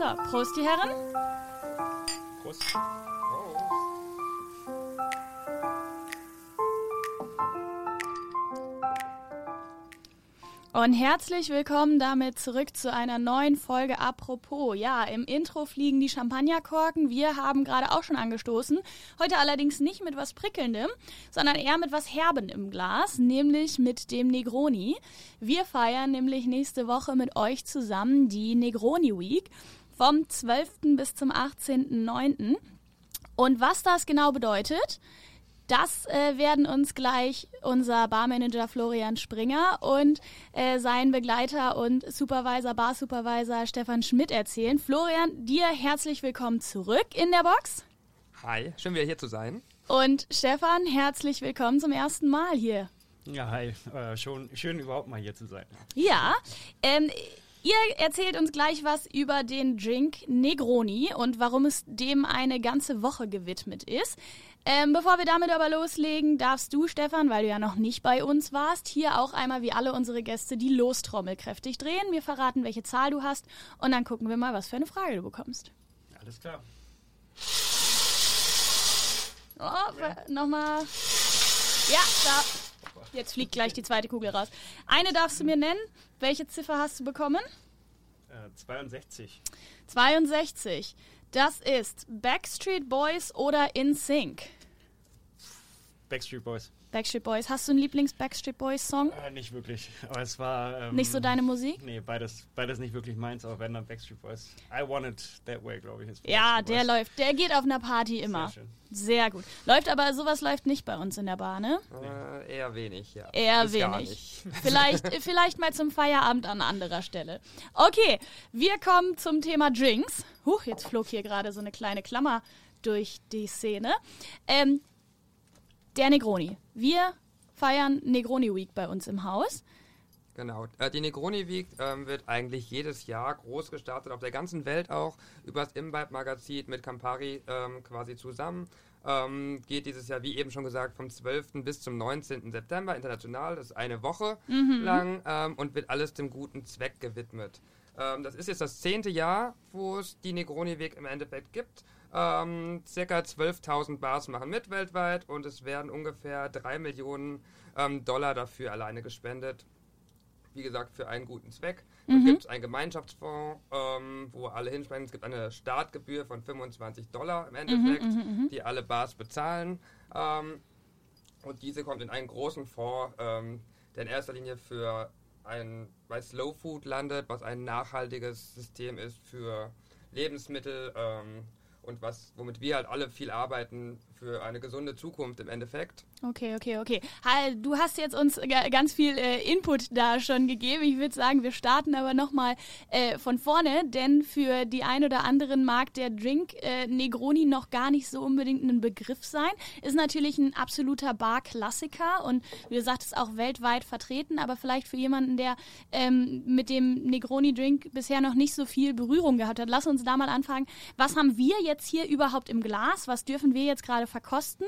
So, Prost, die Herren. Prost. Und herzlich willkommen damit zurück zu einer neuen Folge Apropos. Ja, im Intro fliegen die Champagnerkorken. Wir haben gerade auch schon angestoßen. Heute allerdings nicht mit was Prickelndem, sondern eher mit was Herben im Glas, nämlich mit dem Negroni. Wir feiern nämlich nächste Woche mit euch zusammen die Negroni Week vom 12. bis zum 18.09. Und was das genau bedeutet, das äh, werden uns gleich unser Barmanager Florian Springer und äh, sein Begleiter und Supervisor, Barsupervisor Stefan Schmidt erzählen. Florian, dir herzlich willkommen zurück in der Box. Hi, schön wieder hier zu sein. Und Stefan, herzlich willkommen zum ersten Mal hier. Ja, hi. Äh, schon schön überhaupt mal hier zu sein. Ja, ähm, Ihr erzählt uns gleich was über den Drink Negroni und warum es dem eine ganze Woche gewidmet ist. Ähm, bevor wir damit aber loslegen, darfst du, Stefan, weil du ja noch nicht bei uns warst, hier auch einmal wie alle unsere Gäste die Lostrommel kräftig drehen. Wir verraten, welche Zahl du hast und dann gucken wir mal, was für eine Frage du bekommst. Alles klar. Oh, ja. nochmal. Ja, da. Jetzt fliegt gleich die zweite Kugel raus. Eine darfst du mir nennen. Welche Ziffer hast du bekommen? Äh, 62. 62. Das ist Backstreet Boys oder In Sync? Backstreet Boys. Backstreet Boys. Hast du einen Lieblings-Backstreet Boys-Song? Äh, nicht wirklich. Aber es war. Ähm, nicht so deine Musik? Nee, beides, beides nicht wirklich meins, aber wenn dann Backstreet Boys. I Want It That Way, glaube ich. Ist ja, der läuft. Der geht auf einer Party immer. Sehr, schön. Sehr gut. Läuft aber, sowas läuft nicht bei uns in der Bar, ne? Äh, eher wenig, ja. Eher Ist wenig. vielleicht, vielleicht mal zum Feierabend an anderer Stelle. Okay, wir kommen zum Thema Drinks. Huch, jetzt flog hier gerade so eine kleine Klammer durch die Szene. Ähm, der Negroni. Wir feiern Negroni Week bei uns im Haus. Genau. Äh, die Negroni Week ähm, wird eigentlich jedes Jahr groß gestartet, auf der ganzen Welt auch, über das Imbibe Magazin mit Campari ähm, quasi zusammen. Ähm, geht dieses Jahr, wie eben schon gesagt, vom 12. bis zum 19. September international. Das ist eine Woche mhm. lang ähm, und wird alles dem guten Zweck gewidmet. Ähm, das ist jetzt das zehnte Jahr, wo es die Negroni Week im Endeffekt gibt. Ähm, circa 12.000 Bars machen mit weltweit und es werden ungefähr 3 Millionen ähm, Dollar dafür alleine gespendet. Wie gesagt, für einen guten Zweck. Mhm. Es gibt einen Gemeinschaftsfonds, ähm, wo alle hinspenden. Es gibt eine Startgebühr von 25 Dollar im Endeffekt, mhm, mhm, mhm, die alle Bars bezahlen. Ähm, und diese kommt in einen großen Fonds, ähm, der in erster Linie für ein bei Slow Food landet, was ein nachhaltiges System ist für Lebensmittel ähm, und was, womit wir halt alle viel arbeiten für eine gesunde Zukunft im Endeffekt. Okay, okay, okay. Du hast jetzt uns ganz viel äh, Input da schon gegeben. Ich würde sagen, wir starten aber nochmal äh, von vorne, denn für die ein oder anderen mag der Drink äh, Negroni noch gar nicht so unbedingt ein Begriff sein. Ist natürlich ein absoluter Bar-Klassiker und wie du sagtest, auch weltweit vertreten, aber vielleicht für jemanden, der ähm, mit dem Negroni-Drink bisher noch nicht so viel Berührung gehabt hat. Lass uns da mal anfangen. Was haben wir jetzt hier überhaupt im Glas? Was dürfen wir jetzt gerade verkosten?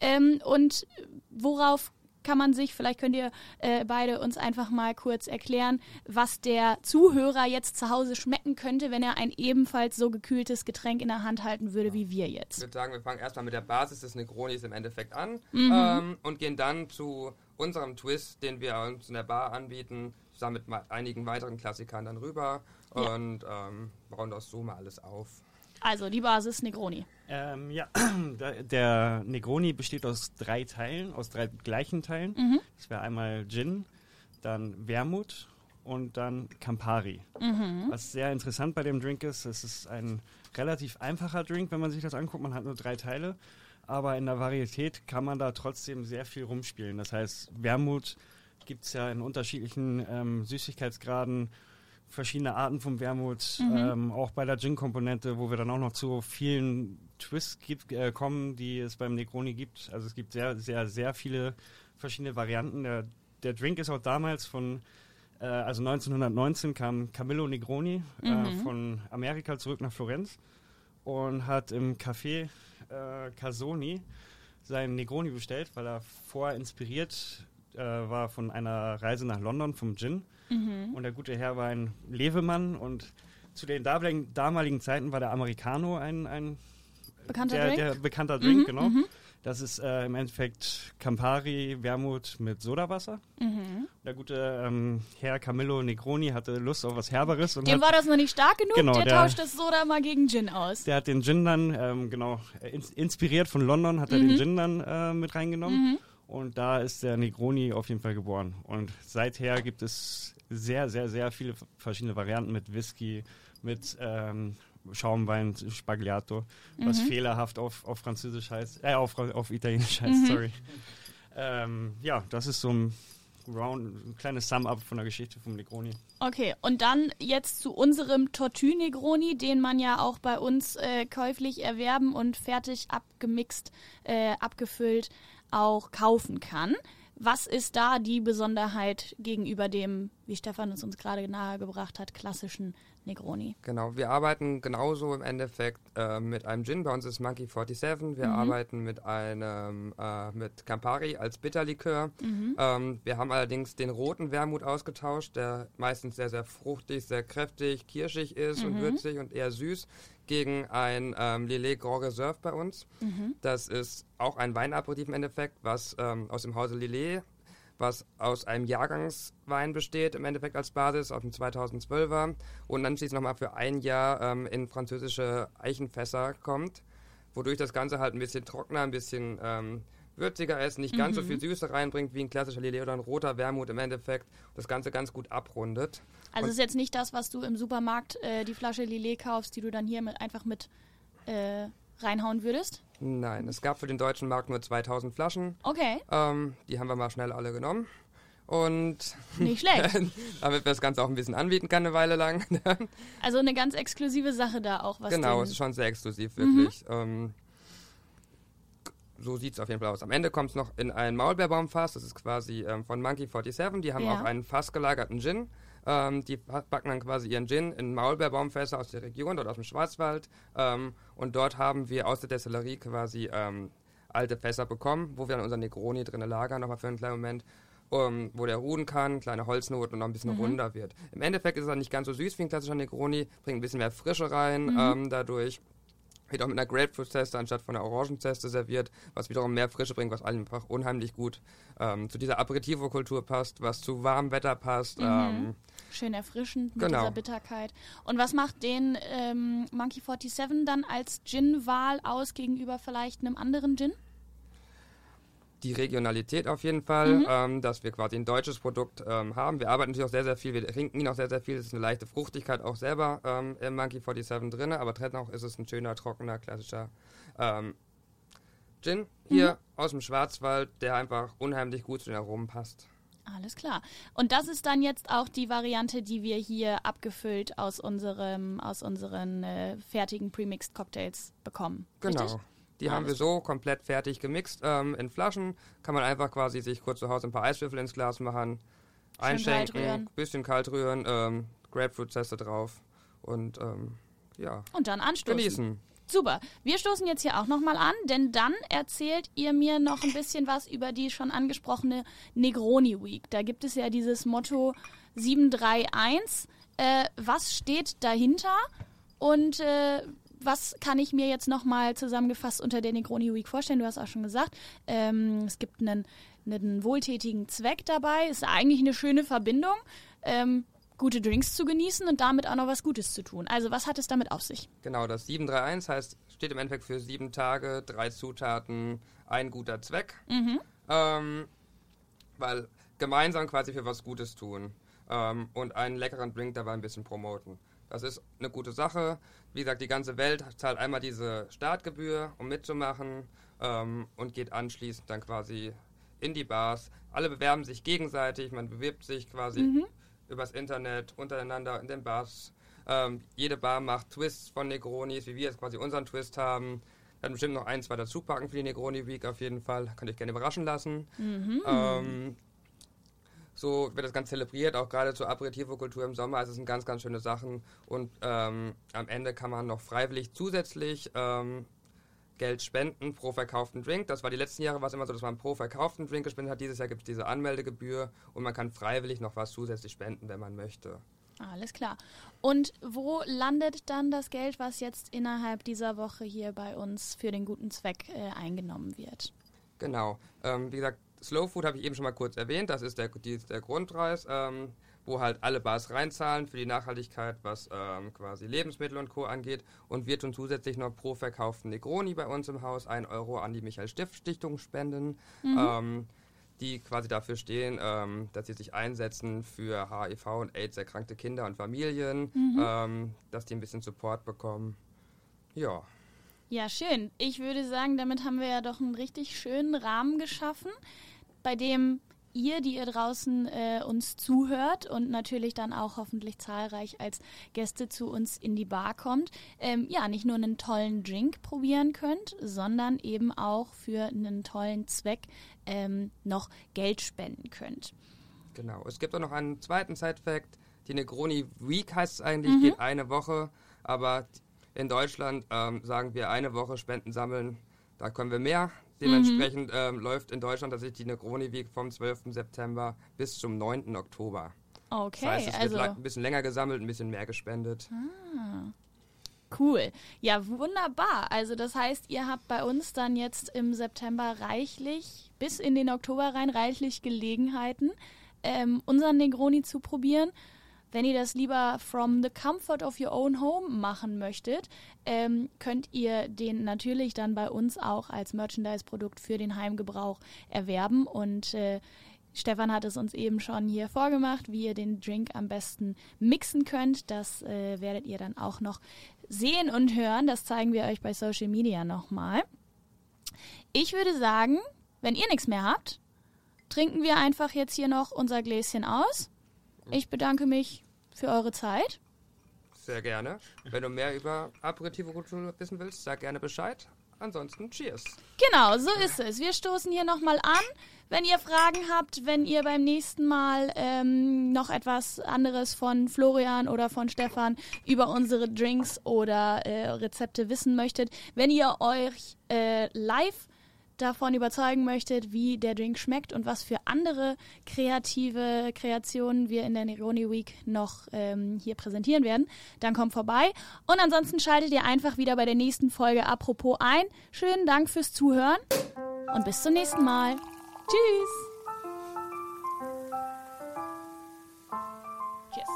Ähm, und worauf kann man sich, vielleicht könnt ihr äh, beide uns einfach mal kurz erklären, was der Zuhörer jetzt zu Hause schmecken könnte, wenn er ein ebenfalls so gekühltes Getränk in der Hand halten würde wie wir jetzt. Ich würde sagen, wir fangen erstmal mit der Basis des Negronis im Endeffekt an mhm. ähm, und gehen dann zu unserem Twist, den wir uns in der Bar anbieten, zusammen mit einigen weiteren Klassikern dann rüber ja. und ähm, bauen das so mal alles auf. Also die Basis Negroni. Ähm, ja, der Negroni besteht aus drei Teilen, aus drei gleichen Teilen. Mhm. Das wäre einmal Gin, dann Wermut und dann Campari. Mhm. Was sehr interessant bei dem Drink ist, es ist ein relativ einfacher Drink, wenn man sich das anguckt. Man hat nur drei Teile, aber in der Varietät kann man da trotzdem sehr viel rumspielen. Das heißt, Wermut gibt es ja in unterschiedlichen ähm, Süßigkeitsgraden verschiedene Arten vom Wermut, mhm. ähm, auch bei der Gin-Komponente, wo wir dann auch noch zu vielen Twists gibt, äh, kommen, die es beim Negroni gibt. Also es gibt sehr, sehr, sehr viele verschiedene Varianten. Der, der Drink ist auch damals von, äh, also 1919 kam Camillo Negroni äh, mhm. äh, von Amerika zurück nach Florenz und hat im Café äh, Casoni seinen Negroni bestellt, weil er vorher inspiriert äh, war von einer Reise nach London vom Gin. Mhm. Und der gute Herr war ein Levemann und zu den damaligen Zeiten war der Americano ein, ein bekannter der, Drink. Der bekannter Drink, Mhm, genau. mhm. Das ist äh, im Endeffekt Campari, Wermut mit Sodawasser. Mhm. Der gute ähm, Herr Camillo Negroni hatte Lust auf was Herberes und Dem hat, war das noch nicht stark genug, Genau, der, der- tauscht das Soda mal gegen Gin aus. der hat den Gin dann, ähm, genau, äh, ins, inspiriert von London, hat er Mhm. den Gin dann äh, mit reingenommen. Und da ist der Negroni auf jeden Fall geboren. Und seither gibt es sehr, sehr, sehr viele verschiedene Varianten mit Whisky, mit ähm, Schaumwein, Spagliato, was Mhm. fehlerhaft auf, auf Französisch heißt, äh, auf, auf Italienisch heißt, Mhm. sorry. Ähm, ja, das ist so ein, round, ein kleines Sum-Up von der Geschichte vom Negroni. Okay, und dann jetzt zu unserem Tortue Negroni, den man ja auch bei uns äh, käuflich erwerben und fertig abgemixt, äh, abgefüllt auch kaufen kann. Was ist da die Besonderheit gegenüber dem, wie Stefan es uns gerade nahegebracht hat, klassischen Negroni? Genau, wir arbeiten genauso im Endeffekt äh, mit einem Gin. Bei uns ist Monkey 47. Wir Mhm. arbeiten mit einem äh, mit Campari als Bitterlikör. Mhm. Ähm, wir haben allerdings den roten Wermut ausgetauscht, der meistens sehr, sehr fruchtig, sehr kräftig, kirschig ist Mhm. und würzig und eher süß, gegen ein ähm, Lillet Grand Reserve bei uns. Mhm. Das ist auch ein Weinaperitif im Endeffekt, was ähm, aus dem Hause Lillet, was aus einem Jahrgangswein besteht, im Endeffekt als Basis, aus dem 2012er und dann schließlich nochmal für ein Jahr ähm, in französische Eichenfässer kommt, wodurch das Ganze halt ein bisschen trockener, ein bisschen ähm, würziger ist, nicht ganz so Mhm. viel Süße reinbringt wie ein klassischer Lillet oder ein roter Wermut im Endeffekt, das Ganze ganz gut abrundet. Also Und- ist jetzt nicht das, was du im Supermarkt äh, die Flasche Lillet kaufst, die du dann hier mit, einfach mit äh, reinhauen würdest? Nein, es gab für den deutschen Markt nur 2000 Flaschen, Okay, ähm, die haben wir mal schnell alle genommen. Und nicht schlecht. damit wir das Ganze auch ein bisschen anbieten kann, eine Weile lang. Also eine ganz exklusive Sache da auch, was genau, es ist schon sehr exklusiv, Mhm. wirklich. Ähm, so sieht es auf jeden Fall aus. Am Ende kommt es noch in ein Maulbeerbaumfass, das ist quasi ähm, von Monkey 47. Die haben Ja. auch einen fassgelagerten Gin. Ähm, die backen dann quasi ihren Gin in Maulbeerbaumfässer aus der Region, dort aus dem Schwarzwald. Ähm, und dort haben wir aus der Destillerie quasi ähm, alte Fässer bekommen, wo wir dann unser Negroni drin lagern, nochmal für einen kleinen Moment. um, wo der ruhen kann, kleine Holznoten und noch ein bisschen Mhm. runder wird. Im Endeffekt ist er nicht ganz so süß wie ein klassischer Negroni, bringt ein bisschen mehr Frische rein Mhm. ähm, dadurch. Wird auch mit einer Grapefruit-Zeste anstatt von einer Orangenzeste serviert, was wiederum mehr Frische bringt, was einfach unheimlich gut ähm, zu dieser Aperitivo-Kultur passt, was zu warmem Wetter passt. Mhm. Ähm, Schön erfrischend mit Genau. dieser Bitterkeit. Und was macht den ähm, Monkey 47 dann als Gin-Wahl aus gegenüber vielleicht einem anderen Gin? Die Regionalität auf jeden Fall, Mhm. ähm, dass wir quasi ein deutsches Produkt ähm, haben. Wir arbeiten natürlich auch sehr, sehr viel, wir trinken ihn auch sehr, sehr viel. Es ist eine leichte Fruchtigkeit auch selber ähm, im Monkey 47 drin, aber dennoch ist es ein schöner, trockener, klassischer ähm, Gin hier Mhm. aus dem Schwarzwald, der einfach unheimlich gut zu den Aromen passt. Alles klar. Und das ist dann jetzt auch die Variante, die wir hier abgefüllt aus unserem, aus unseren äh, fertigen Premixed Cocktails bekommen. Genau. Richtig? Die haben wir so komplett fertig gemixt ähm, in Flaschen. Kann man einfach quasi sich kurz zu Hause ein paar Eiswürfel ins Glas machen, einschenken, kalt bisschen kalt rühren, ähm, Grapefruit-Zeste drauf und ähm, ja, Und dann anstoßen. genießen. Super. Wir stoßen jetzt hier auch nochmal an, denn dann erzählt ihr mir noch ein bisschen was über die schon angesprochene Negroni Week. Da gibt es ja dieses Motto 731. Äh, was steht dahinter und äh, was kann ich mir jetzt nochmal zusammengefasst unter der Negroni Week vorstellen? Du hast auch schon gesagt, ähm, es gibt einen, einen wohltätigen Zweck dabei. Ist eigentlich eine schöne Verbindung. Ähm, gute Drinks zu genießen und damit auch noch was Gutes zu tun. Also was hat es damit auf sich? Genau, das 731 heißt, steht im Endeffekt für sieben Tage, drei Zutaten, ein guter Zweck. Mhm. Ähm, weil gemeinsam quasi für was Gutes tun ähm, und einen leckeren Drink dabei ein bisschen promoten. Das ist eine gute Sache. Wie gesagt, die ganze Welt zahlt einmal diese Startgebühr, um mitzumachen ähm, und geht anschließend dann quasi in die Bars. Alle bewerben sich gegenseitig, man bewirbt sich quasi Mhm. übers Internet untereinander in den Bars. Ähm, jede Bar macht Twists von Negronis, wie wir jetzt quasi unseren Twist haben. Dann bestimmt noch ein, zwei dazu packen für die Negroni Week auf jeden Fall. Könnt ihr euch gerne überraschen lassen. Mhm. Ähm, so wird das Ganze zelebriert, auch gerade zur Aperitivo-Kultur im Sommer. Also es sind ganz, ganz schöne Sachen. Und ähm, am Ende kann man noch freiwillig zusätzlich ähm, Geld spenden pro verkauften Drink. Das war die letzten Jahre war es immer so, dass man pro verkauften Drink gespendet hat. Dieses Jahr gibt es diese Anmeldegebühr und man kann freiwillig noch was zusätzlich spenden, wenn man möchte. Alles klar. Und wo landet dann das Geld, was jetzt innerhalb dieser Woche hier bei uns für den guten Zweck äh, eingenommen wird? Genau. Ähm, wie gesagt, Slow Food habe ich eben schon mal kurz erwähnt. Das ist der, die, der Grundpreis, ähm, wo halt alle Bars reinzahlen für die Nachhaltigkeit, was ähm, quasi Lebensmittel und Co. angeht. Und wir tun zusätzlich noch pro verkauften Negroni bei uns im Haus 1 Euro an die Michael Stift Stiftung spenden. Mhm. Ähm, die quasi dafür stehen, ähm, dass sie sich einsetzen für HIV und AIDS erkrankte Kinder und Familien, mhm. ähm, dass die ein bisschen Support bekommen. Ja. Ja, schön. Ich würde sagen, damit haben wir ja doch einen richtig schönen Rahmen geschaffen, bei dem ihr, die ihr draußen äh, uns zuhört und natürlich dann auch hoffentlich zahlreich als Gäste zu uns in die Bar kommt, ähm, ja, nicht nur einen tollen Drink probieren könnt, sondern eben auch für einen tollen Zweck ähm, noch Geld spenden könnt. Genau. Es gibt auch noch einen zweiten Side-Fact. Die Negroni Week heißt es eigentlich, mhm. geht eine Woche, aber in Deutschland ähm, sagen wir eine Woche Spenden sammeln. Da können wir mehr. Dementsprechend mhm. ähm, läuft in Deutschland tatsächlich die Negroni Week vom 12. September bis zum 9. Oktober. Okay, das heißt, es also wird ein bisschen länger gesammelt, ein bisschen mehr gespendet. Ah. Cool. Ja, wunderbar. Also das heißt, ihr habt bei uns dann jetzt im September reichlich, bis in den Oktober rein, reichlich Gelegenheiten, ähm, unseren Negroni zu probieren. Wenn ihr das lieber from the comfort of your own home machen möchtet, ähm, könnt ihr den natürlich dann bei uns auch als Merchandise-Produkt für den Heimgebrauch erwerben. Und äh, Stefan hat es uns eben schon hier vorgemacht, wie ihr den Drink am besten mixen könnt. Das äh, werdet ihr dann auch noch sehen und hören. Das zeigen wir euch bei Social Media nochmal. Ich würde sagen, wenn ihr nichts mehr habt, trinken wir einfach jetzt hier noch unser Gläschen aus. Ich bedanke mich für eure Zeit. Sehr gerne. Wenn du mehr über Aperitivo-Kultur wissen willst, sag gerne Bescheid. Ansonsten Cheers. Genau, so ist es. Wir stoßen hier nochmal an. Wenn ihr Fragen habt, wenn ihr beim nächsten Mal ähm, noch etwas anderes von Florian oder von Stefan über unsere Drinks oder äh, Rezepte wissen möchtet, wenn ihr euch äh, live davon überzeugen möchtet, wie der Drink schmeckt und was für andere kreative Kreationen wir in der Neroni Week noch ähm, hier präsentieren werden, dann kommt vorbei. Und ansonsten schaltet ihr einfach wieder bei der nächsten Folge Apropos ein. Schönen Dank fürs Zuhören und bis zum nächsten Mal. Tschüss! Yes.